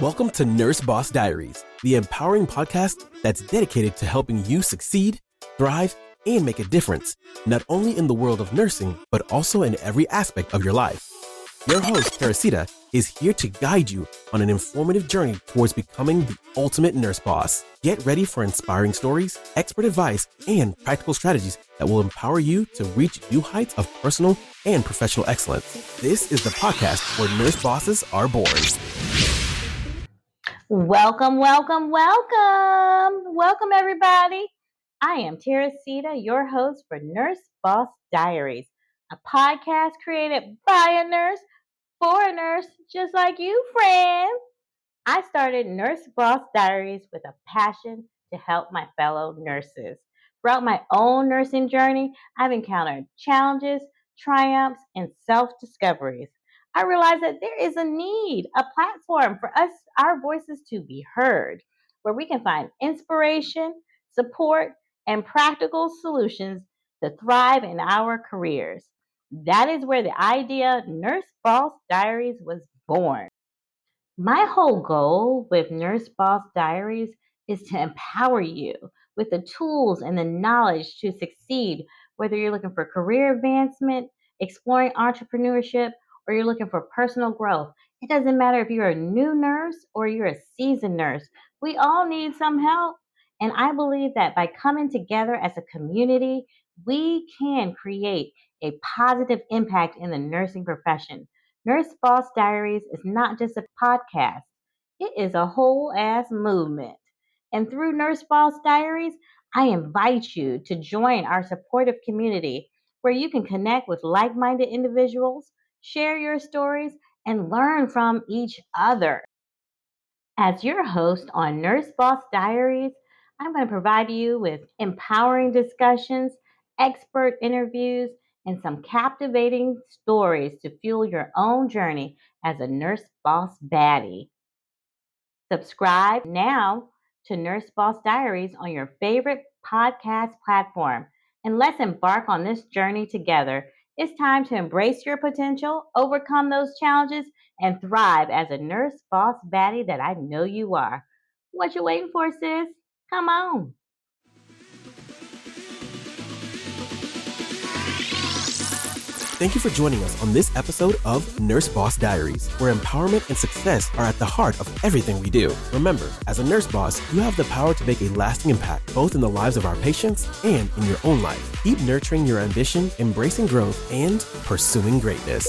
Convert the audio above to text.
Welcome to Nurse Boss Diaries, the empowering podcast that's dedicated to helping you succeed, thrive, and make a difference, not only in the world of nursing, but also in every aspect of your life. Your host, Teresita, is here to guide you on an informative journey towards becoming the ultimate nurse boss. Get ready for inspiring stories, expert advice, and practical strategies that will empower you to reach new heights of personal and professional excellence. This is the podcast where nurse bosses are born. Welcome, welcome, welcome. Welcome, everybody. I am Teresita, your host for Nurse Boss Diaries, a podcast created by a nurse for a nurse just like you, friend. I started Nurse Boss Diaries with a passion to help my fellow nurses. Throughout my own nursing journey, I've encountered challenges, triumphs, and self discoveries. I realized that there is a need, a platform for us, our voices to be heard, where we can find inspiration, support, and practical solutions to thrive in our careers. That is where the idea Nurse Boss Diaries was born. My whole goal with Nurse Boss Diaries is to empower you with the tools and the knowledge to succeed, whether you're looking for career advancement, exploring entrepreneurship, or you're looking for personal growth. It doesn't matter if you're a new nurse or you're a seasoned nurse. We all need some help. And I believe that by coming together as a community, we can create a positive impact in the nursing profession. Nurse Boss Diaries is not just a podcast, it is a whole ass movement. And through Nurse Boss Diaries, I invite you to join our supportive community where you can connect with like minded individuals share your stories, and learn from each other. As your host on Nurse Boss Diaries, I'm going to provide you with empowering discussions, expert interviews, and some captivating stories to fuel your own journey as a nurse boss baddie. Subscribe now to Nurse Boss Diaries on your favorite podcast platform, and let's embark on this journey together it's time to embrace your potential, overcome those challenges, and thrive as a nurse boss baddie that I know you are. What you waiting for, sis? Come on. Thank you for joining us on this episode of Nurse Boss Diaries, where empowerment and success are at the heart of everything we do. Remember, as a nurse boss, you have the power to make a lasting impact both in the lives of our patients and in your own life. Keep nurturing your ambition, embracing growth, and pursuing greatness.